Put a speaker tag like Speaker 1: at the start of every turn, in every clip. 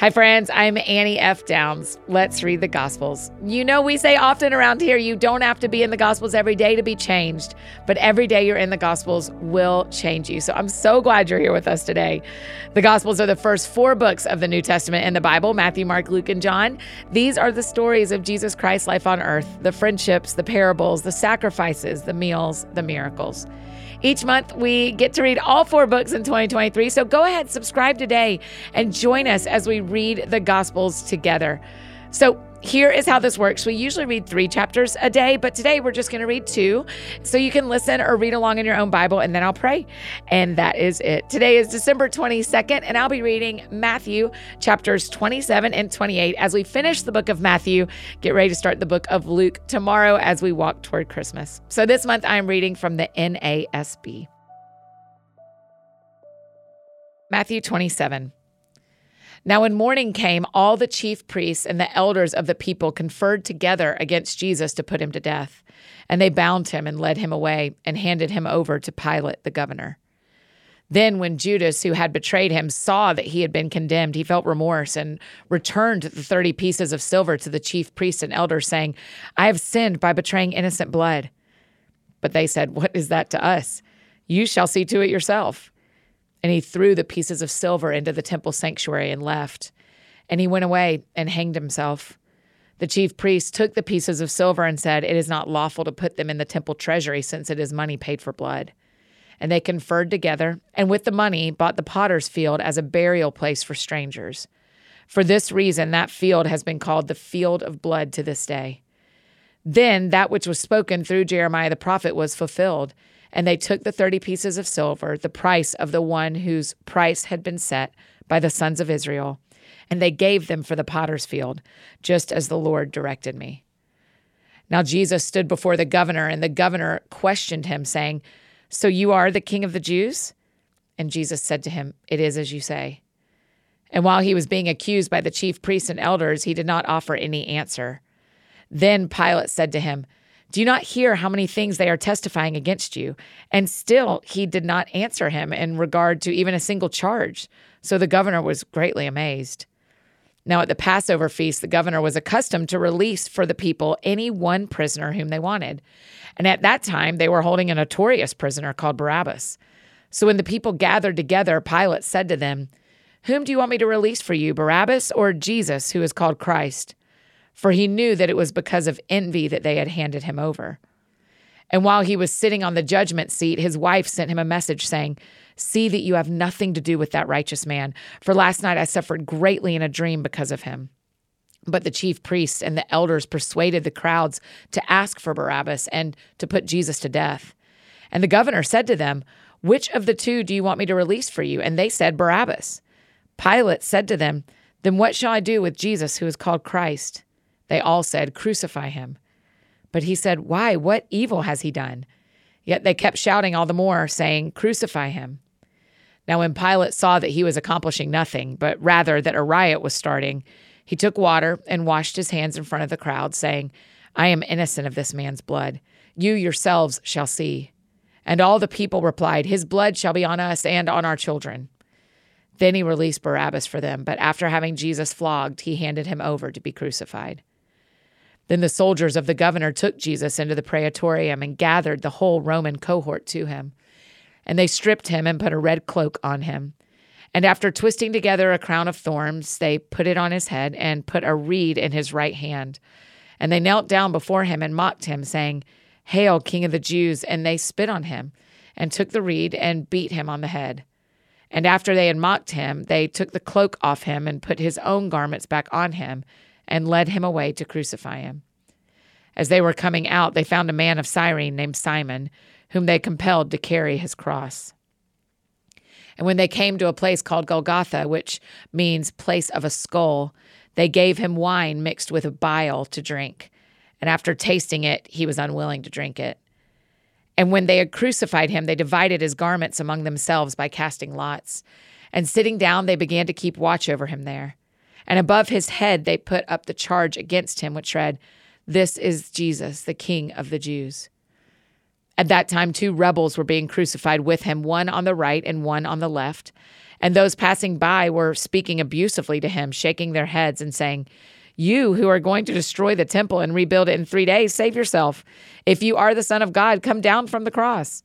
Speaker 1: Hi, friends. I'm Annie F. Downs. Let's read the Gospels. You know, we say often around here, you don't have to be in the Gospels every day to be changed, but every day you're in the Gospels will change you. So I'm so glad you're here with us today. The Gospels are the first four books of the New Testament in the Bible Matthew, Mark, Luke, and John. These are the stories of Jesus Christ's life on earth the friendships, the parables, the sacrifices, the meals, the miracles. Each month, we get to read all four books in 2023. So go ahead, subscribe today, and join us as we read the Gospels together. So, here is how this works. We usually read three chapters a day, but today we're just going to read two. So you can listen or read along in your own Bible, and then I'll pray. And that is it. Today is December 22nd, and I'll be reading Matthew chapters 27 and 28 as we finish the book of Matthew. Get ready to start the book of Luke tomorrow as we walk toward Christmas. So this month I'm reading from the NASB. Matthew 27. Now, when morning came, all the chief priests and the elders of the people conferred together against Jesus to put him to death. And they bound him and led him away and handed him over to Pilate the governor. Then, when Judas, who had betrayed him, saw that he had been condemned, he felt remorse and returned the 30 pieces of silver to the chief priests and elders, saying, I have sinned by betraying innocent blood. But they said, What is that to us? You shall see to it yourself. And he threw the pieces of silver into the temple sanctuary and left. And he went away and hanged himself. The chief priest took the pieces of silver and said, It is not lawful to put them in the temple treasury, since it is money paid for blood. And they conferred together, and with the money bought the potter's field as a burial place for strangers. For this reason, that field has been called the field of blood to this day. Then that which was spoken through Jeremiah the prophet was fulfilled. And they took the 30 pieces of silver, the price of the one whose price had been set by the sons of Israel, and they gave them for the potter's field, just as the Lord directed me. Now Jesus stood before the governor, and the governor questioned him, saying, So you are the king of the Jews? And Jesus said to him, It is as you say. And while he was being accused by the chief priests and elders, he did not offer any answer. Then Pilate said to him, do you not hear how many things they are testifying against you? And still he did not answer him in regard to even a single charge. So the governor was greatly amazed. Now, at the Passover feast, the governor was accustomed to release for the people any one prisoner whom they wanted. And at that time, they were holding a notorious prisoner called Barabbas. So when the people gathered together, Pilate said to them, Whom do you want me to release for you, Barabbas or Jesus, who is called Christ? For he knew that it was because of envy that they had handed him over. And while he was sitting on the judgment seat, his wife sent him a message saying, See that you have nothing to do with that righteous man, for last night I suffered greatly in a dream because of him. But the chief priests and the elders persuaded the crowds to ask for Barabbas and to put Jesus to death. And the governor said to them, Which of the two do you want me to release for you? And they said, Barabbas. Pilate said to them, Then what shall I do with Jesus, who is called Christ? They all said, Crucify him. But he said, Why? What evil has he done? Yet they kept shouting all the more, saying, Crucify him. Now, when Pilate saw that he was accomplishing nothing, but rather that a riot was starting, he took water and washed his hands in front of the crowd, saying, I am innocent of this man's blood. You yourselves shall see. And all the people replied, His blood shall be on us and on our children. Then he released Barabbas for them, but after having Jesus flogged, he handed him over to be crucified. Then the soldiers of the governor took Jesus into the praetorium and gathered the whole Roman cohort to him. And they stripped him and put a red cloak on him. And after twisting together a crown of thorns, they put it on his head and put a reed in his right hand. And they knelt down before him and mocked him, saying, Hail, King of the Jews! And they spit on him and took the reed and beat him on the head. And after they had mocked him, they took the cloak off him and put his own garments back on him and led him away to crucify him. As they were coming out, they found a man of Cyrene named Simon, whom they compelled to carry his cross. And when they came to a place called Golgotha, which means place of a skull, they gave him wine mixed with bile to drink. And after tasting it, he was unwilling to drink it. And when they had crucified him, they divided his garments among themselves by casting lots. And sitting down, they began to keep watch over him there. And above his head they put up the charge against him, which read, This is Jesus, the King of the Jews. At that time, two rebels were being crucified with him, one on the right and one on the left. And those passing by were speaking abusively to him, shaking their heads and saying, You who are going to destroy the temple and rebuild it in three days, save yourself. If you are the Son of God, come down from the cross.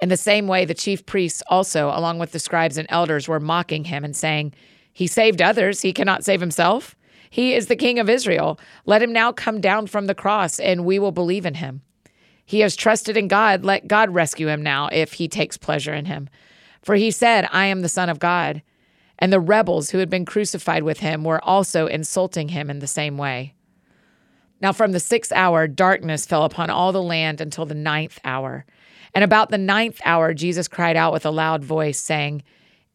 Speaker 1: In the same way, the chief priests also, along with the scribes and elders, were mocking him and saying, He saved others, he cannot save himself. He is the king of Israel. Let him now come down from the cross, and we will believe in him. He has trusted in God. Let God rescue him now if he takes pleasure in him. For he said, I am the Son of God. And the rebels who had been crucified with him were also insulting him in the same way. Now, from the sixth hour, darkness fell upon all the land until the ninth hour. And about the ninth hour, Jesus cried out with a loud voice, saying,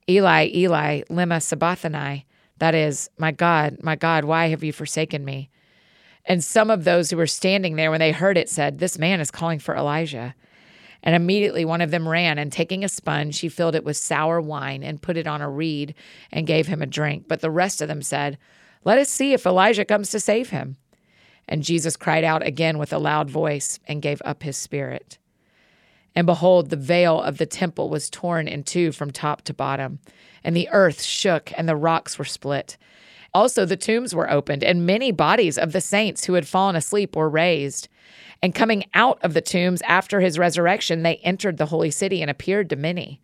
Speaker 1: Eli, Eli, lema sabachthani. That is, My God, my God, why have you forsaken me? And some of those who were standing there when they heard it said, This man is calling for Elijah. And immediately one of them ran, and taking a sponge, he filled it with sour wine and put it on a reed and gave him a drink. But the rest of them said, Let us see if Elijah comes to save him. And Jesus cried out again with a loud voice and gave up his spirit. And behold, the veil of the temple was torn in two from top to bottom, and the earth shook, and the rocks were split also, the tombs were opened, and many bodies of the saints who had fallen asleep were raised. And coming out of the tombs after his resurrection, they entered the holy city and appeared to many.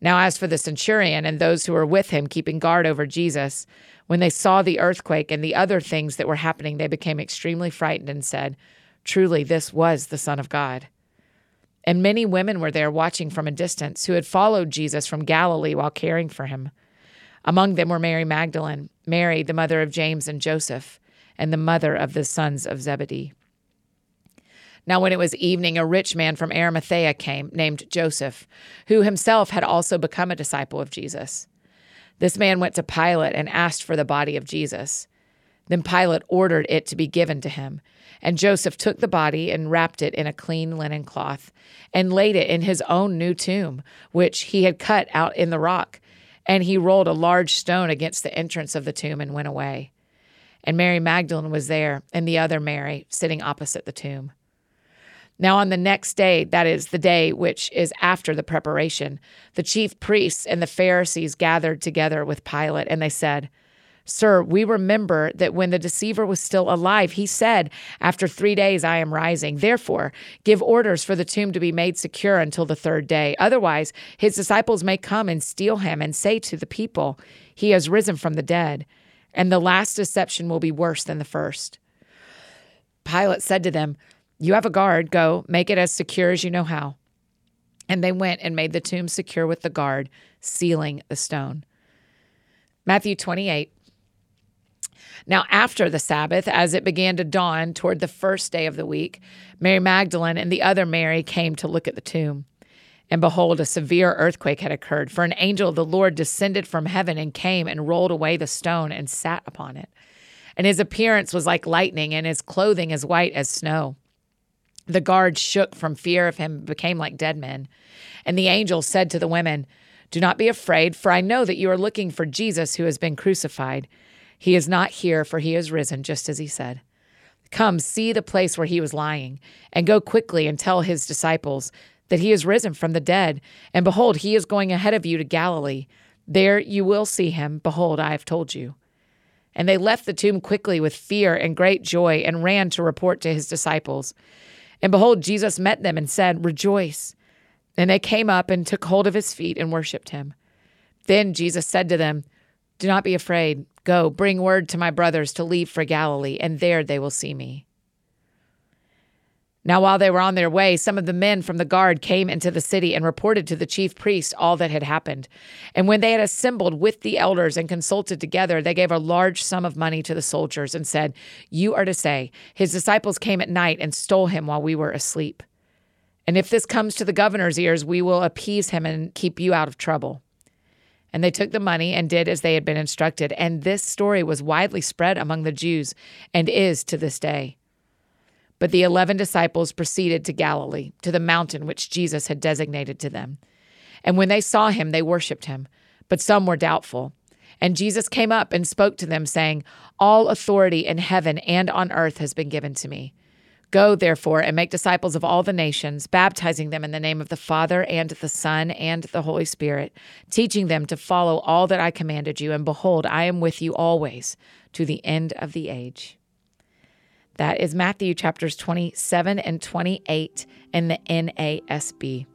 Speaker 1: Now, as for the centurion and those who were with him keeping guard over Jesus, when they saw the earthquake and the other things that were happening, they became extremely frightened and said, Truly, this was the Son of God. And many women were there watching from a distance who had followed Jesus from Galilee while caring for him. Among them were Mary Magdalene, Mary, the mother of James and Joseph, and the mother of the sons of Zebedee. Now, when it was evening, a rich man from Arimathea came, named Joseph, who himself had also become a disciple of Jesus. This man went to Pilate and asked for the body of Jesus. Then Pilate ordered it to be given to him. And Joseph took the body and wrapped it in a clean linen cloth and laid it in his own new tomb, which he had cut out in the rock and he rolled a large stone against the entrance of the tomb and went away. And Mary Magdalene was there, and the other Mary sitting opposite the tomb. Now, on the next day, that is the day which is after the preparation, the chief priests and the Pharisees gathered together with Pilate, and they said, Sir, we remember that when the deceiver was still alive, he said, After three days I am rising. Therefore, give orders for the tomb to be made secure until the third day. Otherwise, his disciples may come and steal him and say to the people, He has risen from the dead. And the last deception will be worse than the first. Pilate said to them, You have a guard. Go, make it as secure as you know how. And they went and made the tomb secure with the guard, sealing the stone. Matthew 28. Now, after the Sabbath, as it began to dawn toward the first day of the week, Mary Magdalene and the other Mary came to look at the tomb. And behold, a severe earthquake had occurred, for an angel of the Lord descended from heaven and came and rolled away the stone and sat upon it. And his appearance was like lightning, and his clothing as white as snow. The guards shook from fear of him became like dead men. And the angel said to the women, Do not be afraid, for I know that you are looking for Jesus who has been crucified. He is not here, for he is risen, just as he said. Come, see the place where he was lying, and go quickly and tell his disciples that he is risen from the dead. And behold, he is going ahead of you to Galilee. There you will see him. Behold, I have told you. And they left the tomb quickly with fear and great joy and ran to report to his disciples. And behold, Jesus met them and said, Rejoice. And they came up and took hold of his feet and worshipped him. Then Jesus said to them, Do not be afraid. Go, bring word to my brothers to leave for Galilee, and there they will see me. Now, while they were on their way, some of the men from the guard came into the city and reported to the chief priest all that had happened. And when they had assembled with the elders and consulted together, they gave a large sum of money to the soldiers and said, You are to say, His disciples came at night and stole him while we were asleep. And if this comes to the governor's ears, we will appease him and keep you out of trouble. And they took the money and did as they had been instructed. And this story was widely spread among the Jews and is to this day. But the eleven disciples proceeded to Galilee, to the mountain which Jesus had designated to them. And when they saw him, they worshipped him, but some were doubtful. And Jesus came up and spoke to them, saying, All authority in heaven and on earth has been given to me. Go, therefore, and make disciples of all the nations, baptizing them in the name of the Father and the Son and the Holy Spirit, teaching them to follow all that I commanded you. And behold, I am with you always to the end of the age. That is Matthew chapters 27 and 28 in the NASB.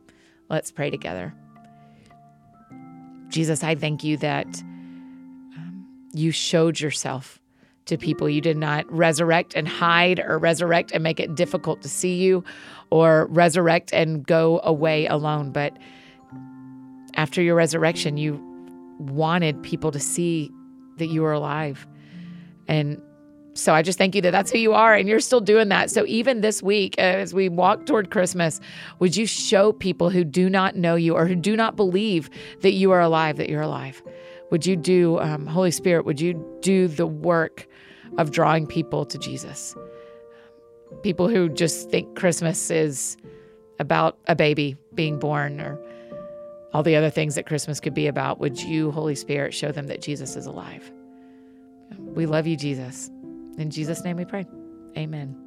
Speaker 1: Let's pray together. Jesus, I thank you that um, you showed yourself to people. You did not resurrect and hide or resurrect and make it difficult to see you or resurrect and go away alone. But after your resurrection, you wanted people to see that you were alive. And so I just thank you that that's who you are and you're still doing that. So even this week, as we walk toward Christmas, would you show people who do not know you or who do not believe that you are alive, that you're alive? Would you do, um, Holy Spirit, would you do the work of drawing people to Jesus? People who just think Christmas is about a baby being born or all the other things that Christmas could be about. Would you, Holy Spirit, show them that Jesus is alive? We love you, Jesus. In Jesus' name we pray. Amen.